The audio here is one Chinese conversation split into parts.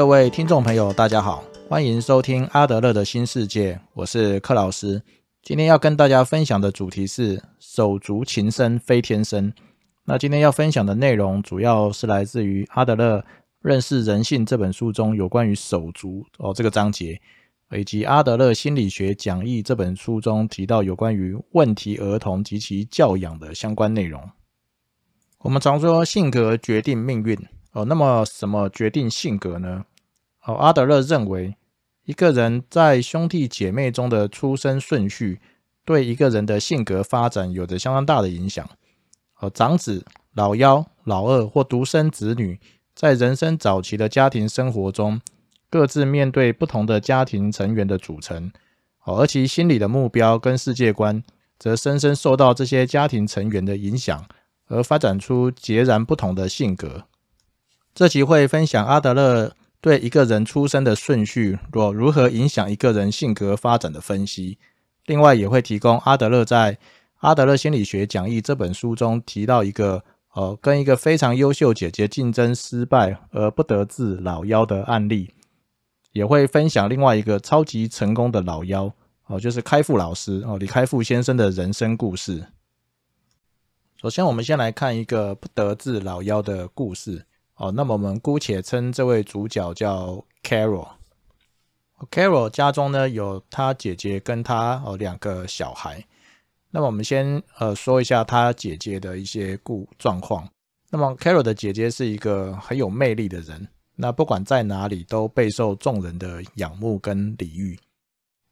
各位听众朋友，大家好，欢迎收听阿德勒的新世界，我是克老师。今天要跟大家分享的主题是“手足情深非天生”。那今天要分享的内容，主要是来自于阿德勒《认识人性》这本书中有关于手足哦这个章节，以及阿德勒心理学讲义这本书中提到有关于问题儿童及其教养的相关内容。我们常说性格决定命运。哦，那么什么决定性格呢？哦，阿德勒认为，一个人在兄弟姐妹中的出生顺序，对一个人的性格发展有着相当大的影响。哦，长子、老幺、老二或独生子女，在人生早期的家庭生活中，各自面对不同的家庭成员的组成，哦，而其心理的目标跟世界观，则深深受到这些家庭成员的影响，而发展出截然不同的性格。这集会分享阿德勒对一个人出生的顺序若如何影响一个人性格发展的分析，另外也会提供阿德勒在《阿德勒心理学讲义》这本书中提到一个呃跟一个非常优秀姐姐竞争失败而不得志老幺的案例，也会分享另外一个超级成功的老幺哦，就是开复老师哦李开复先生的人生故事。首先，我们先来看一个不得志老幺的故事。哦，那么我们姑且称这位主角叫 Carol。Carol 家中呢有他姐姐跟他哦两个小孩。那么我们先呃说一下他姐姐的一些故状况。那么 Carol 的姐姐是一个很有魅力的人，那不管在哪里都备受众人的仰慕跟礼遇。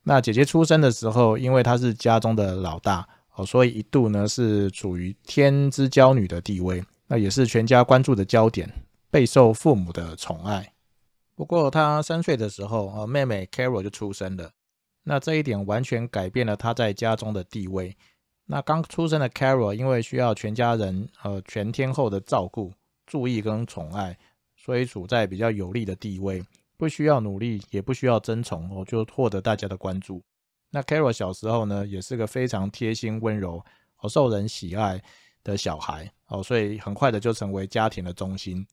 那姐姐出生的时候，因为她是家中的老大哦，所以一度呢是处于天之娇女的地位，那也是全家关注的焦点。备受父母的宠爱。不过，他三岁的时候，呃，妹妹 Carol 就出生了。那这一点完全改变了他在家中的地位。那刚出生的 Carol 因为需要全家人呃全天候的照顾、注意跟宠爱，所以处在比较有利的地位，不需要努力，也不需要争宠，哦，就获得大家的关注。那 Carol 小时候呢，也是个非常贴心、温柔、哦受人喜爱的小孩，哦，所以很快的就成为家庭的中心。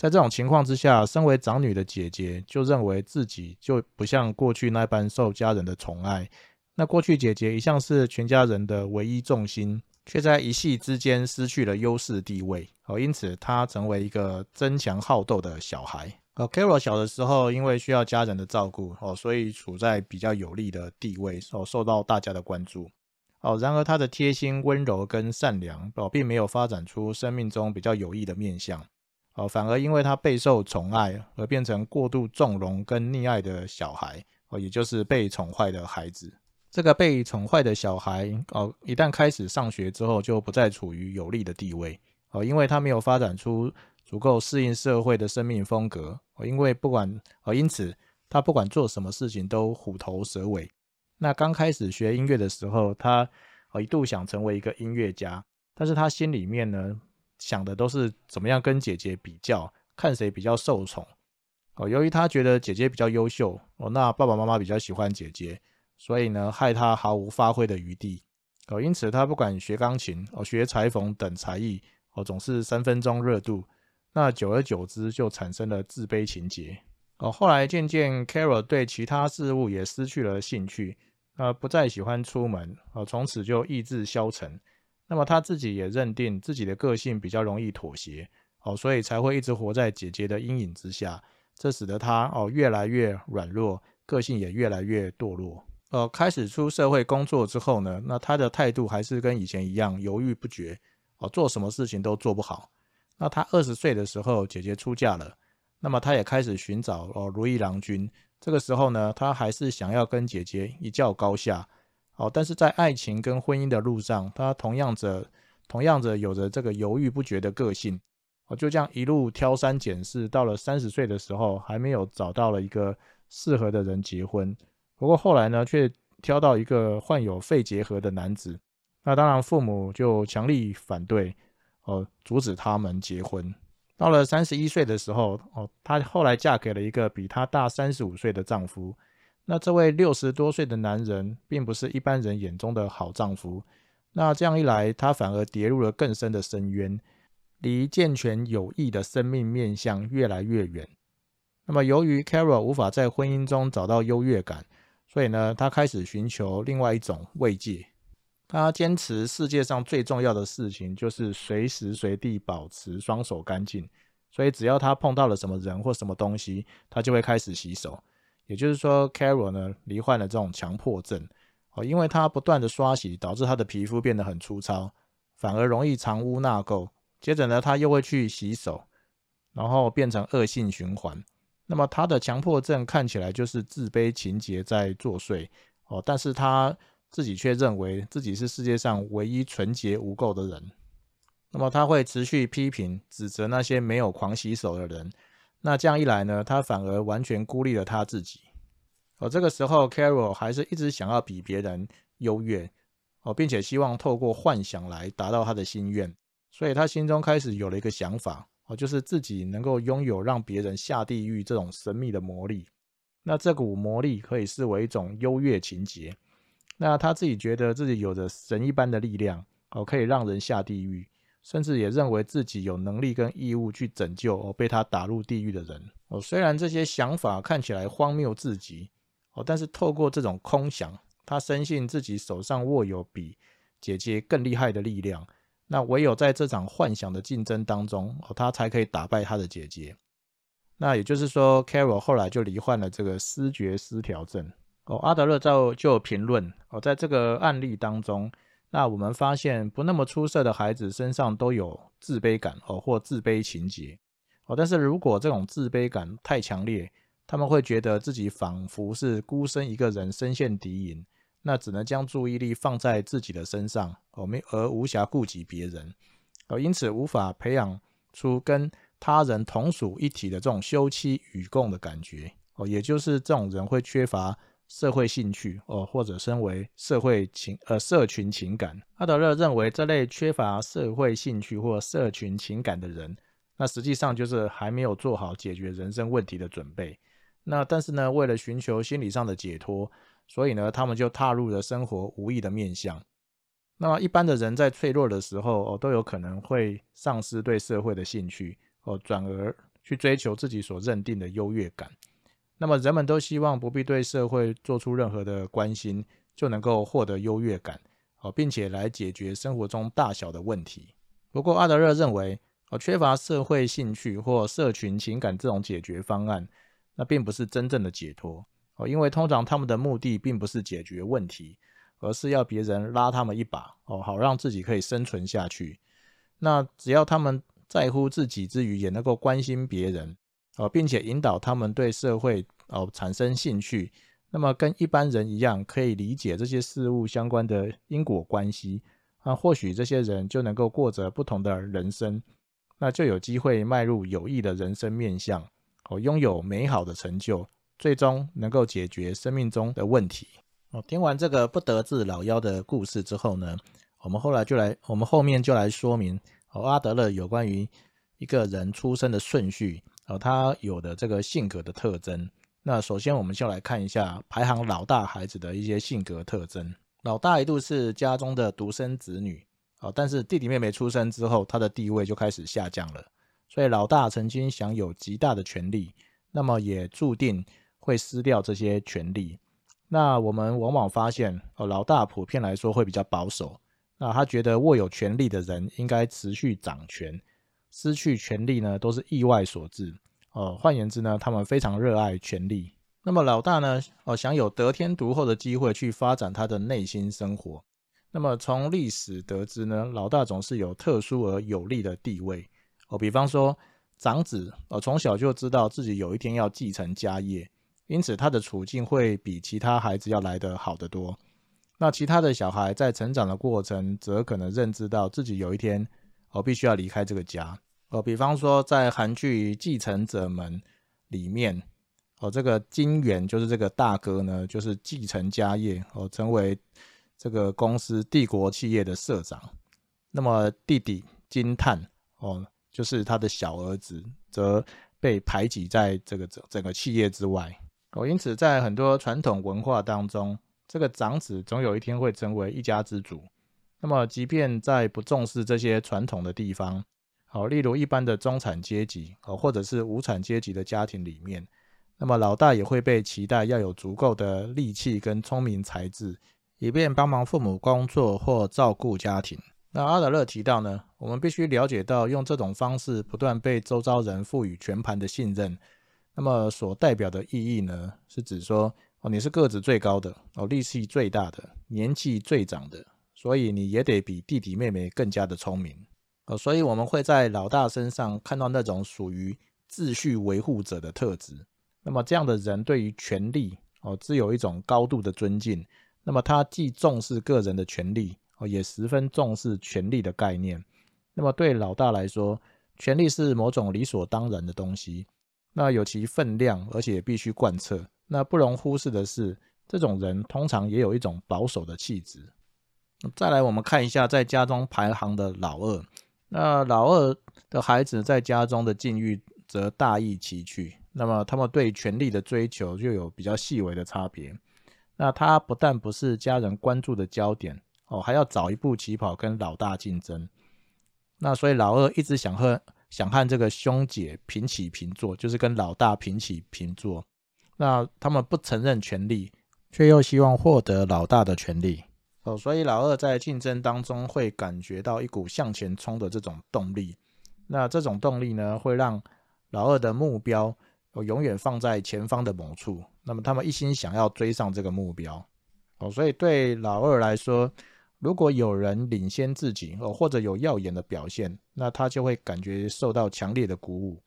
在这种情况之下，身为长女的姐姐就认为自己就不像过去那般受家人的宠爱。那过去姐姐一向是全家人的唯一重心，却在一夕之间失去了优势地位。哦，因此她成为一个争强好斗的小孩。哦，Carol 小的时候因为需要家人的照顾，哦，所以处在比较有利的地位，哦，受到大家的关注。哦，然而她的贴心、温柔跟善良，哦，并没有发展出生命中比较有益的面相。哦，反而因为他备受宠爱而变成过度纵容跟溺爱的小孩，哦，也就是被宠坏的孩子。这个被宠坏的小孩，哦，一旦开始上学之后，就不再处于有利的地位，哦，因为他没有发展出足够适应社会的生命风格，哦，因为不管，哦，因此他不管做什么事情都虎头蛇尾。那刚开始学音乐的时候，他哦一度想成为一个音乐家，但是他心里面呢？想的都是怎么样跟姐姐比较，看谁比较受宠。哦，由于他觉得姐姐比较优秀，哦，那爸爸妈妈比较喜欢姐姐，所以呢，害他毫无发挥的余地。哦，因此他不管学钢琴，哦，学裁缝等才艺，哦，总是三分钟热度。那久而久之，就产生了自卑情节。哦，后来渐渐，Carol 对其他事物也失去了兴趣，呃，不再喜欢出门，哦，从此就意志消沉。那么他自己也认定自己的个性比较容易妥协，哦，所以才会一直活在姐姐的阴影之下，这使得他哦越来越软弱，个性也越来越堕落。呃，开始出社会工作之后呢，那他的态度还是跟以前一样犹豫不决，哦，做什么事情都做不好。那他二十岁的时候，姐姐出嫁了，那么他也开始寻找哦如意郎君。这个时候呢，他还是想要跟姐姐一较高下。哦，但是在爱情跟婚姻的路上，他同样着同样着有着这个犹豫不决的个性。哦，就这样一路挑三拣四，到了三十岁的时候，还没有找到了一个适合的人结婚。不过后来呢，却挑到一个患有肺结核的男子。那当然，父母就强力反对，哦，阻止他们结婚。到了三十一岁的时候，哦，她后来嫁给了一个比她大三十五岁的丈夫。那这位六十多岁的男人，并不是一般人眼中的好丈夫。那这样一来，他反而跌入了更深的深渊，离健全有益的生命面向越来越远。那么由于 Carol 无法在婚姻中找到优越感，所以呢，他开始寻求另外一种慰藉。他坚持世界上最重要的事情就是随时随地保持双手干净，所以只要他碰到了什么人或什么东西，他就会开始洗手。也就是说，Carol 呢罹患了这种强迫症哦，因为他不断的刷洗，导致他的皮肤变得很粗糙，反而容易藏污纳垢。接着呢，他又会去洗手，然后变成恶性循环。那么他的强迫症看起来就是自卑情节在作祟哦，但是他。自己却认为自己是世界上唯一纯洁无垢的人，那么他会持续批评、指责那些没有狂洗手的人。那这样一来呢，他反而完全孤立了他自己。而这个时候，Carol 还是一直想要比别人优越哦，并且希望透过幻想来达到他的心愿。所以他心中开始有了一个想法哦，就是自己能够拥有让别人下地狱这种神秘的魔力。那这股魔力可以视为一种优越情节。那他自己觉得自己有着神一般的力量，哦，可以让人下地狱，甚至也认为自己有能力跟义务去拯救哦被他打入地狱的人。哦，虽然这些想法看起来荒谬至极，哦，但是透过这种空想，他深信自己手上握有比姐姐更厉害的力量。那唯有在这场幻想的竞争当中，哦，他才可以打败他的姐姐。那也就是说，Carol 后来就罹患了这个思觉失调症。哦，阿德勒就就评论哦，在这个案例当中，那我们发现不那么出色的孩子身上都有自卑感哦，或自卑情节哦。但是如果这种自卑感太强烈，他们会觉得自己仿佛是孤身一个人身陷敌营，那只能将注意力放在自己的身上哦，没而无暇顾及别人哦，因此无法培养出跟他人同属一体的这种休戚与共的感觉哦，也就是这种人会缺乏。社会兴趣哦，或者身为社会情呃社群情感，阿德勒认为这类缺乏社会兴趣或社群情感的人，那实际上就是还没有做好解决人生问题的准备。那但是呢，为了寻求心理上的解脱，所以呢，他们就踏入了生活无意的面向。那么一般的人在脆弱的时候哦，都有可能会丧失对社会的兴趣哦，转而去追求自己所认定的优越感。那么人们都希望不必对社会做出任何的关心，就能够获得优越感，哦，并且来解决生活中大小的问题。不过阿德勒认为，哦，缺乏社会兴趣或社群情感这种解决方案，那并不是真正的解脱，哦，因为通常他们的目的并不是解决问题，而是要别人拉他们一把，哦，好让自己可以生存下去。那只要他们在乎自己之余，也能够关心别人。哦，并且引导他们对社会哦产生兴趣，那么跟一般人一样，可以理解这些事物相关的因果关系啊，或许这些人就能够过着不同的人生，那就有机会迈入有益的人生面相，哦，拥有美好的成就，最终能够解决生命中的问题。哦，听完这个不得志老妖的故事之后呢，我们后来就来，我们后面就来说明哦，阿德勒有关于一个人出生的顺序。呃，他有的这个性格的特征。那首先，我们就来看一下排行老大孩子的一些性格特征。老大一度是家中的独生子女，哦，但是弟弟妹妹出生之后，他的地位就开始下降了。所以老大曾经享有极大的权利，那么也注定会失掉这些权利。那我们往往发现，哦，老大普遍来说会比较保守。那他觉得握有权力的人应该持续掌权。失去权力呢，都是意外所致。呃，换言之呢，他们非常热爱权力。那么老大呢，哦，享有得天独厚的机会去发展他的内心生活。那么从历史得知呢，老大总是有特殊而有利的地位。哦，比方说长子，哦，从小就知道自己有一天要继承家业，因此他的处境会比其他孩子要来得好得多。那其他的小孩在成长的过程，则可能认知到自己有一天。哦，必须要离开这个家。哦，比方说在韩剧《继承者们》里面，哦，这个金元就是这个大哥呢，就是继承家业，哦，成为这个公司帝国企业的社长。那么弟弟金叹，哦，就是他的小儿子，则被排挤在这个整整个企业之外。哦，因此在很多传统文化当中，这个长子总有一天会成为一家之主。那么，即便在不重视这些传统的地方，好，例如一般的中产阶级，哦，或者是无产阶级的家庭里面，那么老大也会被期待要有足够的力气跟聪明才智，以便帮忙父母工作或照顾家庭。那阿德勒提到呢，我们必须了解到，用这种方式不断被周遭人赋予全盘的信任，那么所代表的意义呢，是指说，哦，你是个子最高的，哦，力气最大的，年纪最长的，所以你也得比弟弟妹妹更加的聪明。呃，所以我们会在老大身上看到那种属于秩序维护者的特质。那么这样的人对于权力哦，只有一种高度的尊敬。那么他既重视个人的权利哦，也十分重视权力的概念。那么对老大来说，权力是某种理所当然的东西，那有其分量，而且必须贯彻。那不容忽视的是，这种人通常也有一种保守的气质。再来，我们看一下在家中排行的老二。那老二的孩子在家中的境遇则大异其趣。那么他们对权力的追求就有比较细微的差别。那他不但不是家人关注的焦点哦，还要早一步起跑跟老大竞争。那所以老二一直想和想和这个兄姐平起平坐，就是跟老大平起平坐。那他们不承认权力，却又希望获得老大的权利哦。所以老二在竞争当中会感觉到一股向前冲的这种动力。那这种动力呢，会让老二的目标。我永远放在前方的某处，那么他们一心想要追上这个目标，哦，所以对老二来说，如果有人领先自己，哦，或者有耀眼的表现，那他就会感觉受到强烈的鼓舞。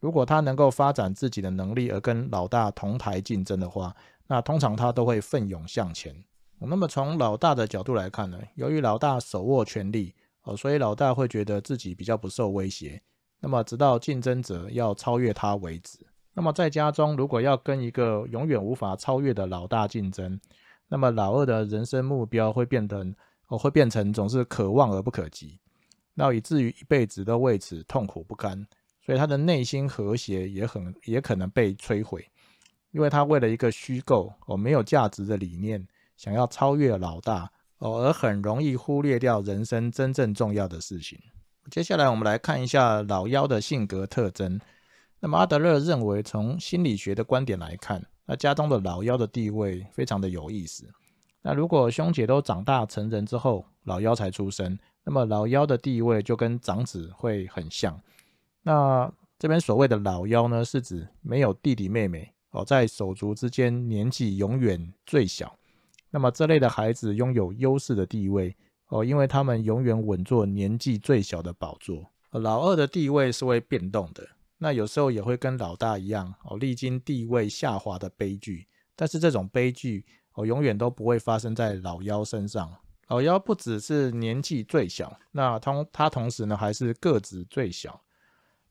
如果他能够发展自己的能力而跟老大同台竞争的话，那通常他都会奋勇向前。那么从老大的角度来看呢，由于老大手握权力，哦，所以老大会觉得自己比较不受威胁。那么直到竞争者要超越他为止。那么在家中，如果要跟一个永远无法超越的老大竞争，那么老二的人生目标会变得，哦，会变成总是可望而不可及，那以至于一辈子都为此痛苦不甘，所以他的内心和谐也很也可能被摧毁，因为他为了一个虚构哦没有价值的理念，想要超越老大哦，而很容易忽略掉人生真正重要的事情。接下来我们来看一下老幺的性格特征。那么阿德勒认为，从心理学的观点来看，那家中的老幺的地位非常的有意思。那如果兄姐都长大成人之后，老幺才出生，那么老幺的地位就跟长子会很像。那这边所谓的老幺呢，是指没有弟弟妹妹哦，在手足之间年纪永远最小。那么这类的孩子拥有优势的地位哦，因为他们永远稳坐年纪最小的宝座。老二的地位是会变动的。那有时候也会跟老大一样哦，历经地位下滑的悲剧，但是这种悲剧哦，永远都不会发生在老幺身上。老幺不只是年纪最小，那同他同时呢还是个子最小。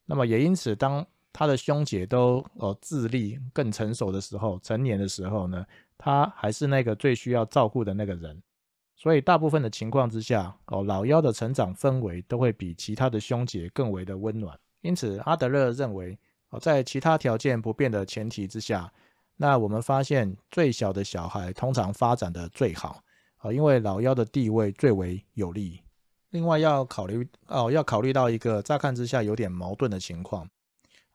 那么也因此，当他的兄姐都哦智力更成熟的时候，成年的时候呢，他还是那个最需要照顾的那个人。所以大部分的情况之下哦，老幺的成长氛围都会比其他的兄姐更为的温暖。因此，阿德勒认为，哦，在其他条件不变的前提之下，那我们发现最小的小孩通常发展的最好，啊，因为老幺的地位最为有利。另外要考虑哦，要考虑到一个乍看之下有点矛盾的情况，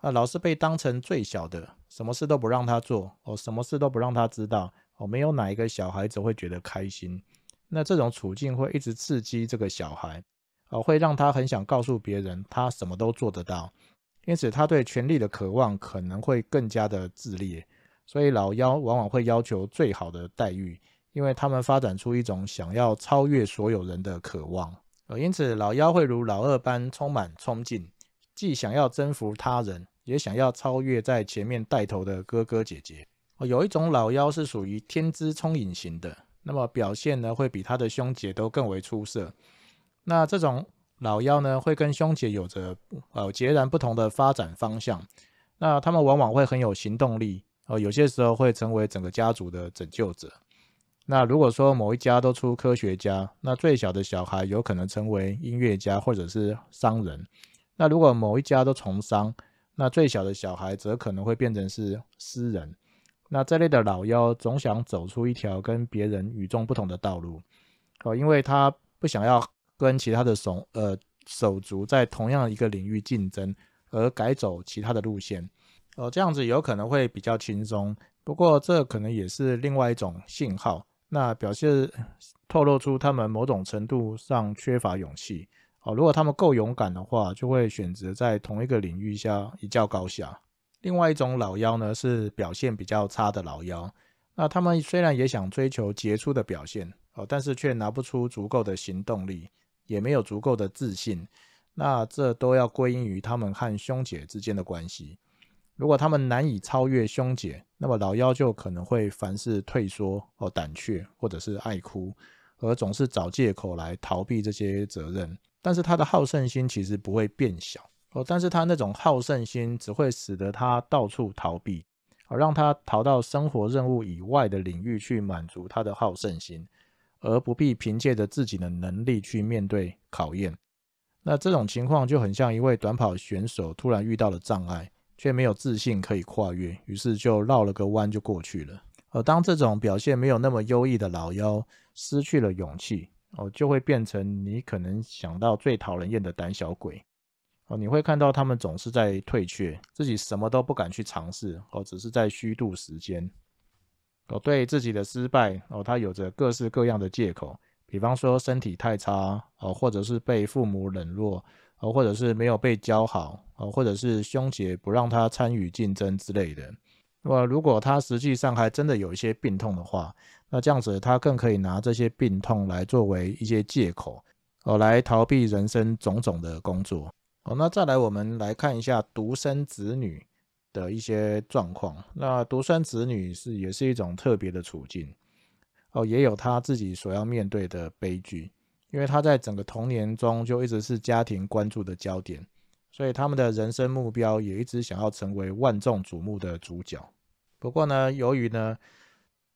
啊，老是被当成最小的，什么事都不让他做，哦，什么事都不让他知道，哦，没有哪一个小孩子会觉得开心。那这种处境会一直刺激这个小孩。哦，会让他很想告诉别人他什么都做得到，因此他对权力的渴望可能会更加的炽烈。所以老幺往往会要求最好的待遇，因为他们发展出一种想要超越所有人的渴望。呃，因此老幺会如老二般充满冲劲，既想要征服他人，也想要超越在前面带头的哥哥姐姐。哦，有一种老幺是属于天资聪颖型的，那么表现呢会比他的兄姐都更为出色。那这种老幺呢，会跟兄姐有着呃截然不同的发展方向。那他们往往会很有行动力，呃，有些时候会成为整个家族的拯救者。那如果说某一家都出科学家，那最小的小孩有可能成为音乐家或者是商人。那如果某一家都从商，那最小的小孩则可能会变成是诗人。那这类的老妖总想走出一条跟别人与众不同的道路，哦，因为他不想要。跟其他的手呃手足在同样一个领域竞争，而改走其他的路线。哦，这样子有可能会比较轻松。不过这可能也是另外一种信号，那表示透露出他们某种程度上缺乏勇气。哦，如果他们够勇敢的话，就会选择在同一个领域下一较高下。另外一种老妖呢，是表现比较差的老妖。那他们虽然也想追求杰出的表现，哦，但是却拿不出足够的行动力，也没有足够的自信。那这都要归因于他们和兄姐之间的关系。如果他们难以超越兄姐，那么老妖就可能会凡事退缩、哦胆怯，或者是爱哭，而总是找借口来逃避这些责任。但是他的好胜心其实不会变小哦，但是他那种好胜心只会使得他到处逃避，而让他逃到生活任务以外的领域去满足他的好胜心，而不必凭借着自己的能力去面对考验。那这种情况就很像一位短跑选手突然遇到了障碍，却没有自信可以跨越，于是就绕了个弯就过去了。而当这种表现没有那么优异的老妖失去了勇气。哦，就会变成你可能想到最讨人厌的胆小鬼。哦，你会看到他们总是在退却，自己什么都不敢去尝试，哦，只是在虚度时间。哦，对自己的失败，哦，他有着各式各样的借口，比方说身体太差，哦，或者是被父母冷落，哦，或者是没有被教好，哦，或者是兄姐不让他参与竞争之类的。那么，如果他实际上还真的有一些病痛的话，那这样子他更可以拿这些病痛来作为一些借口，哦，来逃避人生种种的工作。哦，那再来我们来看一下独生子女的一些状况。那独生子女是也是一种特别的处境，哦，也有他自己所要面对的悲剧，因为他在整个童年中就一直是家庭关注的焦点。所以他们的人生目标也一直想要成为万众瞩目的主角。不过呢，由于呢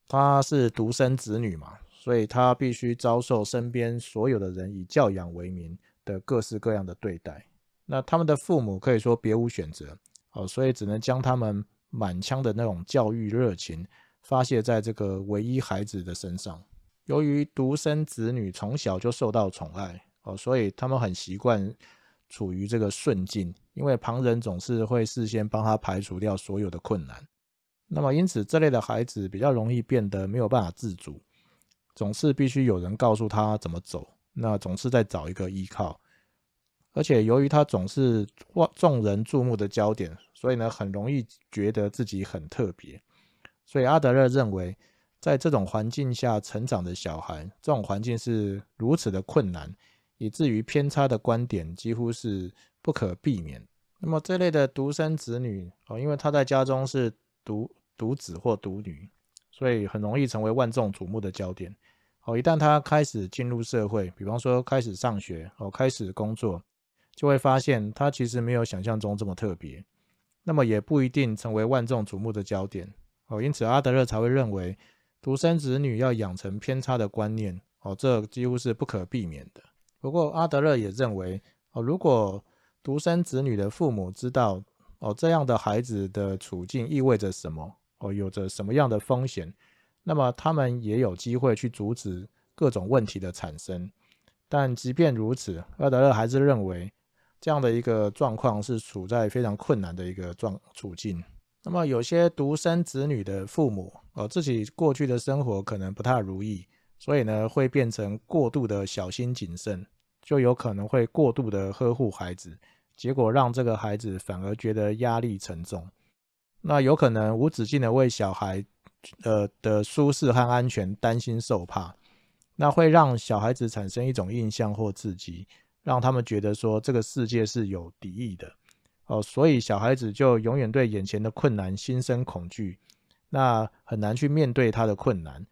他是独生子女嘛，所以他必须遭受身边所有的人以教养为名的各式各样的对待。那他们的父母可以说别无选择哦，所以只能将他们满腔的那种教育热情发泄在这个唯一孩子的身上。由于独生子女从小就受到宠爱哦，所以他们很习惯。处于这个顺境，因为旁人总是会事先帮他排除掉所有的困难，那么因此这类的孩子比较容易变得没有办法自主，总是必须有人告诉他怎么走，那总是在找一个依靠，而且由于他总是众人注目的焦点，所以呢很容易觉得自己很特别，所以阿德勒认为，在这种环境下成长的小孩，这种环境是如此的困难。以至于偏差的观点几乎是不可避免。那么这类的独生子女哦，因为他在家中是独独子或独女，所以很容易成为万众瞩目的焦点。哦，一旦他开始进入社会，比方说开始上学哦，开始工作，就会发现他其实没有想象中这么特别。那么也不一定成为万众瞩目的焦点。哦，因此阿德勒才会认为独生子女要养成偏差的观念。哦，这几乎是不可避免的。不过，阿德勒也认为，哦，如果独生子女的父母知道，哦，这样的孩子的处境意味着什么，哦，有着什么样的风险，那么他们也有机会去阻止各种问题的产生。但即便如此，阿德勒还是认为，这样的一个状况是处在非常困难的一个状处境。那么，有些独生子女的父母，哦，自己过去的生活可能不太如意。所以呢，会变成过度的小心谨慎，就有可能会过度的呵护孩子，结果让这个孩子反而觉得压力沉重。那有可能无止境的为小孩，呃的舒适和安全担心受怕，那会让小孩子产生一种印象或刺激，让他们觉得说这个世界是有敌意的。哦，所以小孩子就永远对眼前的困难心生恐惧，那很难去面对他的困难。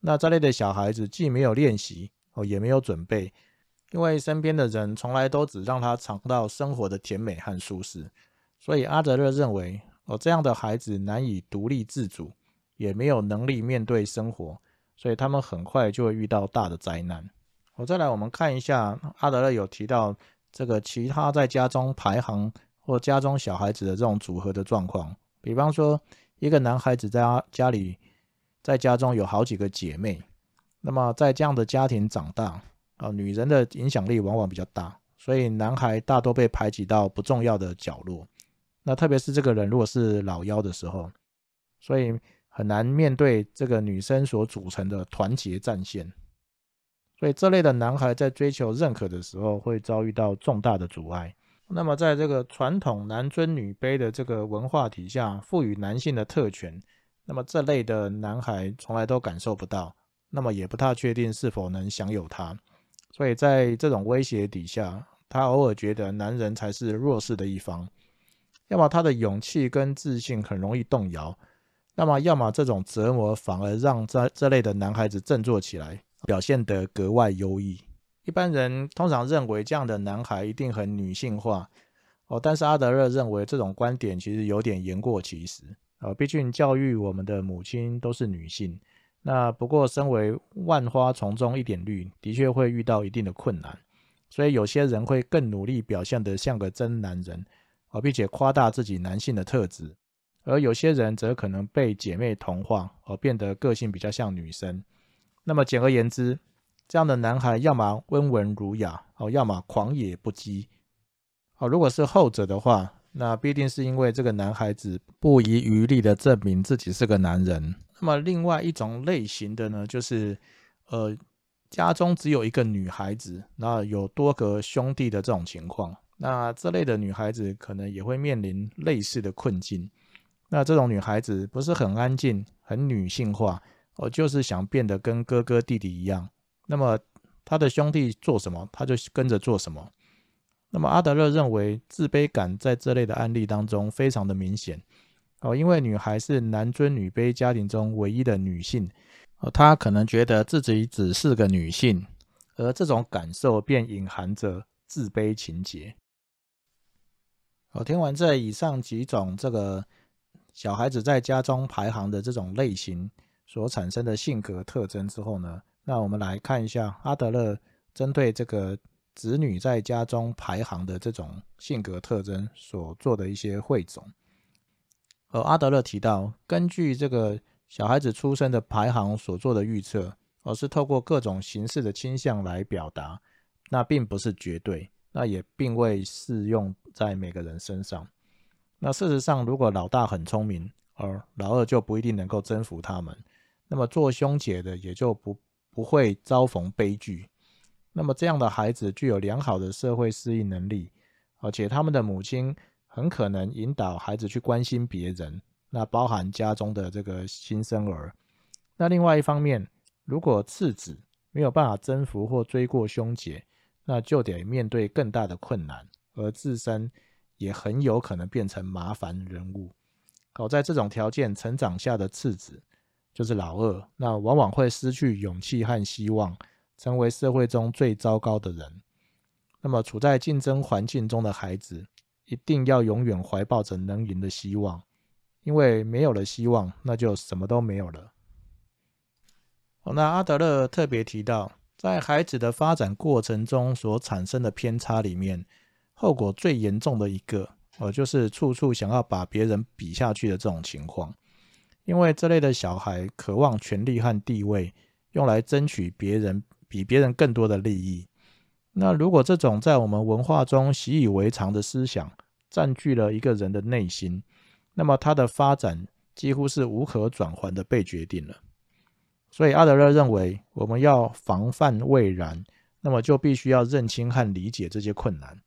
那这类的小孩子既没有练习哦，也没有准备，因为身边的人从来都只让他尝到生活的甜美和舒适，所以阿德勒认为哦，这样的孩子难以独立自主，也没有能力面对生活，所以他们很快就会遇到大的灾难。我再来，我们看一下阿德勒有提到这个其他在家中排行或家中小孩子的这种组合的状况，比方说一个男孩子在家家里。在家中有好几个姐妹，那么在这样的家庭长大啊，女人的影响力往往比较大，所以男孩大多被排挤到不重要的角落。那特别是这个人如果是老幺的时候，所以很难面对这个女生所组成的团结战线。所以这类的男孩在追求认可的时候，会遭遇到重大的阻碍。那么在这个传统男尊女卑的这个文化底下，赋予男性的特权，那么这类的男孩从来都感受不到，那么也不太确定是否能享有它。所以在这种威胁底下，他偶尔觉得男人才是弱势的一方。要么他的勇气跟自信很容易动摇，那么要么这种折磨反而让这这类的男孩子振作起来，表现得格外优异。一般人通常认为这样的男孩一定很女性化哦，但是阿德勒认为这种观点其实有点言过其实呃，毕竟教育我们的母亲都是女性，那不过身为万花丛中一点绿，的确会遇到一定的困难，所以有些人会更努力表现得像个真男人。而并且夸大自己男性的特质，而有些人则可能被姐妹同化，而变得个性比较像女生。那么简而言之，这样的男孩要么温文儒雅，哦，要么狂野不羁。哦，如果是后者的话，那必定是因为这个男孩子不遗余力的证明自己是个男人。那么另外一种类型的呢，就是呃，家中只有一个女孩子，那有多个兄弟的这种情况。那这类的女孩子可能也会面临类似的困境。那这种女孩子不是很安静、很女性化，哦，就是想变得跟哥哥弟弟一样。那么她的兄弟做什么，她就跟着做什么。那么阿德勒认为，自卑感在这类的案例当中非常的明显。哦，因为女孩是男尊女卑家庭中唯一的女性，哦，她可能觉得自己只是个女性，而这种感受便隐含着自卑情节。我听完这以上几种这个小孩子在家中排行的这种类型所产生的性格特征之后呢，那我们来看一下阿德勒针对这个子女在家中排行的这种性格特征所做的一些汇总。而阿德勒提到，根据这个小孩子出生的排行所做的预测，而是透过各种形式的倾向来表达，那并不是绝对。那也并未适用在每个人身上。那事实上，如果老大很聪明，而老二就不一定能够征服他们，那么做兄姐的也就不不会遭逢悲剧。那么这样的孩子具有良好的社会适应能力，而且他们的母亲很可能引导孩子去关心别人，那包含家中的这个新生儿。那另外一方面，如果次子没有办法征服或追过兄姐，那就得面对更大的困难，而自身也很有可能变成麻烦人物。好，在这种条件成长下的次子，就是老二，那往往会失去勇气和希望，成为社会中最糟糕的人。那么，处在竞争环境中的孩子，一定要永远怀抱着能赢的希望，因为没有了希望，那就什么都没有了。那阿德勒特别提到。在孩子的发展过程中所产生的偏差里面，后果最严重的一个，呃，就是处处想要把别人比下去的这种情况。因为这类的小孩渴望权力和地位，用来争取别人比别人更多的利益。那如果这种在我们文化中习以为常的思想占据了一个人的内心，那么他的发展几乎是无可转换的被决定了。所以阿德勒认为，我们要防范未然，那么就必须要认清和理解这些困难。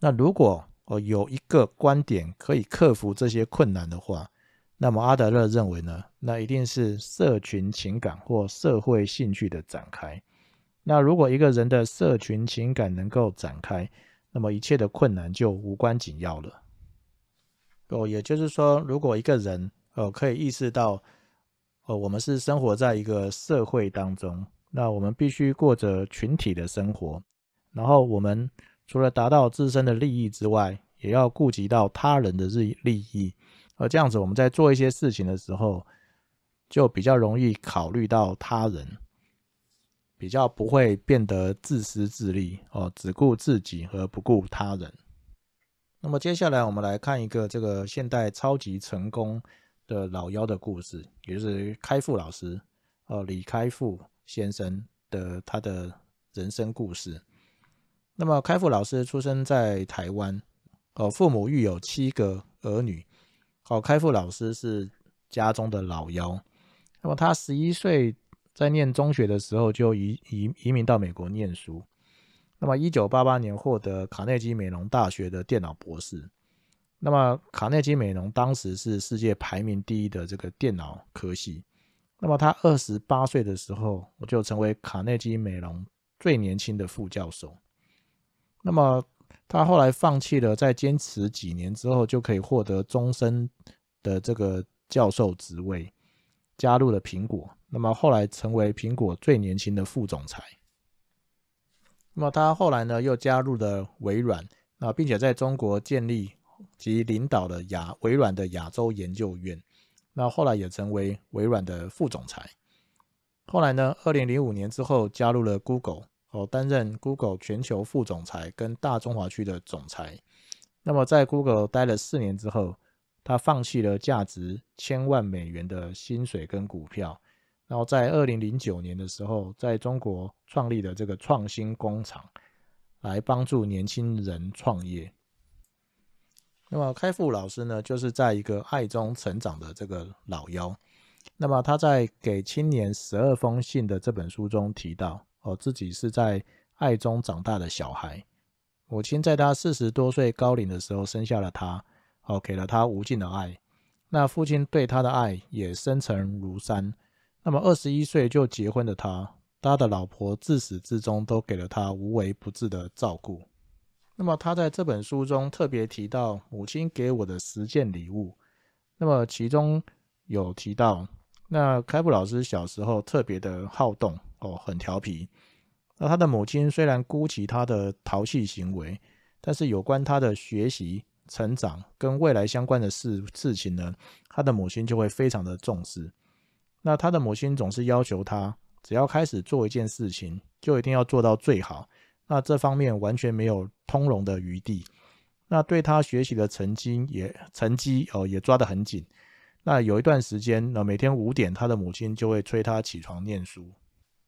那如果哦有一个观点可以克服这些困难的话，那么阿德勒认为呢，那一定是社群情感或社会兴趣的展开。那如果一个人的社群情感能够展开，那么一切的困难就无关紧要了。哦，也就是说，如果一个人哦可以意识到。哦，我们是生活在一个社会当中，那我们必须过着群体的生活，然后我们除了达到自身的利益之外，也要顾及到他人的利利益，而这样子我们在做一些事情的时候，就比较容易考虑到他人，比较不会变得自私自利哦，只顾自己和不顾他人。那么接下来我们来看一个这个现代超级成功。的老妖的故事，也就是开复老师，哦，李开复先生的他的人生故事。那么，开复老师出生在台湾，哦，父母育有七个儿女。哦，开复老师是家中的老幺。那么他十一岁在念中学的时候就移移移民到美国念书。那么一九八八年获得卡内基美隆大学的电脑博士。那么卡内基美隆当时是世界排名第一的这个电脑科系。那么他二十八岁的时候，我就成为卡内基美隆最年轻的副教授。那么他后来放弃了，在坚持几年之后，就可以获得终身的这个教授职位，加入了苹果。那么后来成为苹果最年轻的副总裁。那么他后来呢，又加入了微软，啊，并且在中国建立及领导了亚微软的亚洲研究院。那后来也成为微软的副总裁。后来呢，二零零五年之后加入了 Google，哦，担任 Google 全球副总裁跟大中华区的总裁。那么在 Google 待了四年之后，他放弃了价值千万美元的薪水跟股票。然后在二零零九年的时候，在中国创立的这个创新工厂，来帮助年轻人创业。那么开复老师呢，就是在一个爱中成长的这个老妖。那么他在给青年十二封信的这本书中提到，哦，自己是在爱中长大的小孩。母亲在他四十多岁高龄的时候生下了他，哦，给了他无尽的爱。那父亲对他的爱也深沉如山。那么二十一岁就结婚的他，他的老婆自始至终都给了他无微不至的照顾。那么他在这本书中特别提到母亲给我的十件礼物。那么其中有提到，那开普老师小时候特别的好动哦，很调皮。那他的母亲虽然姑息他的淘气行为，但是有关他的学习、成长跟未来相关的事事情呢，他的母亲就会非常的重视。那他的母亲总是要求他，只要开始做一件事情，就一定要做到最好。那这方面完全没有通融的余地。那对他学习的成绩也成绩哦也抓得很紧。那有一段时间，那每天五点，他的母亲就会催他起床念书。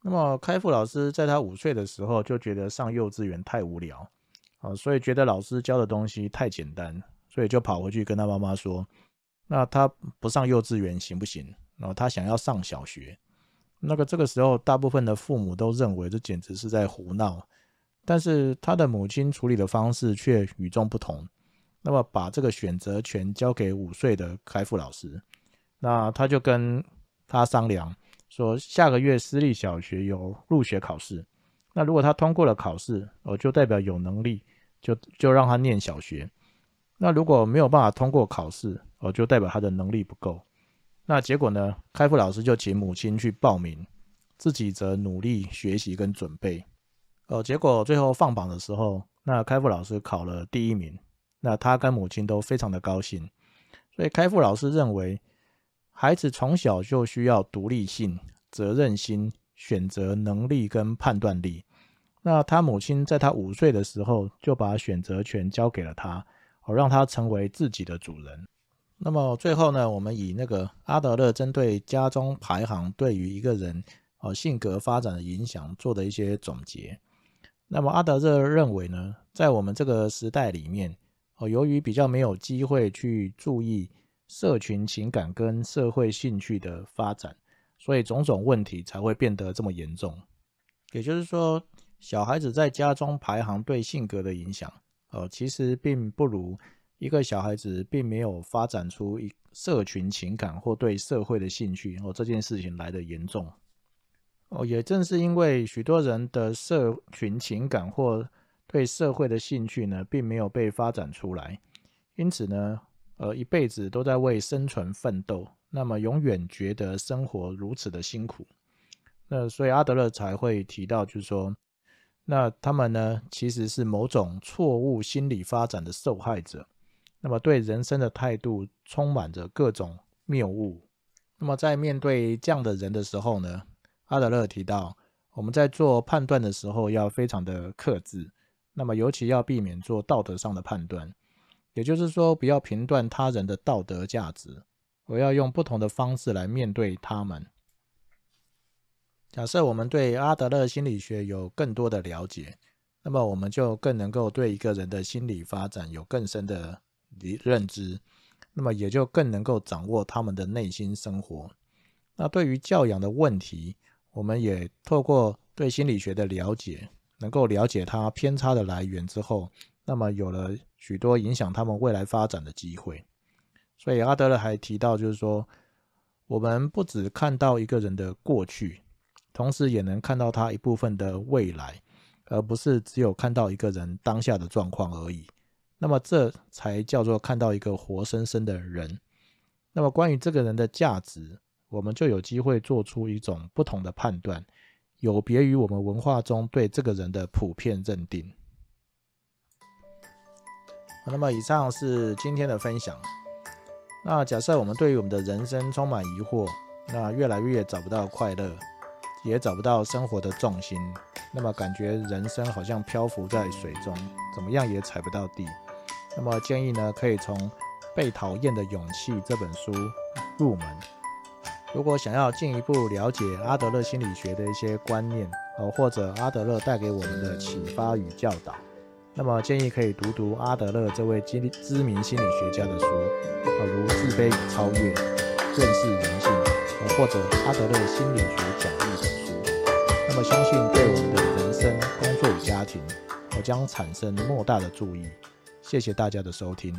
那么开复老师在他五岁的时候就觉得上幼稚园太无聊啊，所以觉得老师教的东西太简单，所以就跑回去跟他妈妈说：“那他不上幼稚园行不行？”然后他想要上小学，那个这个时候，大部分的父母都认为这简直是在胡闹，但是他的母亲处理的方式却与众不同。那么把这个选择权交给五岁的开复老师，那他就跟他商量说，下个月私立小学有入学考试，那如果他通过了考试，我就代表有能力，就就让他念小学；那如果没有办法通过考试，我就代表他的能力不够。那结果呢？开复老师就请母亲去报名，自己则努力学习跟准备。呃，结果最后放榜的时候，那开复老师考了第一名。那他跟母亲都非常的高兴。所以开复老师认为，孩子从小就需要独立性、责任心、选择能力跟判断力。那他母亲在他五岁的时候就把选择权交给了他，好让他成为自己的主人。那么最后呢，我们以那个阿德勒针对家中排行对于一个人哦性格发展的影响做的一些总结。那么阿德勒认为呢，在我们这个时代里面哦，由于比较没有机会去注意社群情感跟社会兴趣的发展，所以种种问题才会变得这么严重。也就是说，小孩子在家中排行对性格的影响哦，其实并不如。一个小孩子并没有发展出一社群情感或对社会的兴趣，哦，这件事情来的严重。哦，也正是因为许多人的社群情感或对社会的兴趣呢，并没有被发展出来，因此呢，呃，一辈子都在为生存奋斗，那么永远觉得生活如此的辛苦。那所以阿德勒才会提到，就是说，那他们呢，其实是某种错误心理发展的受害者。那么对人生的态度充满着各种谬误。那么在面对这样的人的时候呢，阿德勒提到，我们在做判断的时候要非常的克制。那么尤其要避免做道德上的判断，也就是说，不要评断他人的道德价值，我要用不同的方式来面对他们。假设我们对阿德勒心理学有更多的了解。那么我们就更能够对一个人的心理发展有更深的理认知，那么也就更能够掌握他们的内心生活。那对于教养的问题，我们也透过对心理学的了解，能够了解他偏差的来源之后，那么有了许多影响他们未来发展的机会。所以阿德勒还提到，就是说，我们不只看到一个人的过去，同时也能看到他一部分的未来，而不是只有看到一个人当下的状况而已。那么这才叫做看到一个活生生的人。那么关于这个人的价值，我们就有机会做出一种不同的判断，有别于我们文化中对这个人的普遍认定。那么以上是今天的分享。那假设我们对于我们的人生充满疑惑，那越来越找不到快乐，也找不到生活的重心，那么感觉人生好像漂浮在水中，怎么样也踩不到地。那么建议呢，可以从《被讨厌的勇气》这本书入门。如果想要进一步了解阿德勒心理学的一些观念，呃，或者阿德勒带给我们的启发与教导。那么建议可以读读阿德勒这位知名心理学家的书，呃，如《自卑与超越》《认识人性》，呃，或者《阿德勒心理学讲义》等书。那么相信对我们的人生、工作与家庭，我将产生莫大的注意。谢谢大家的收听。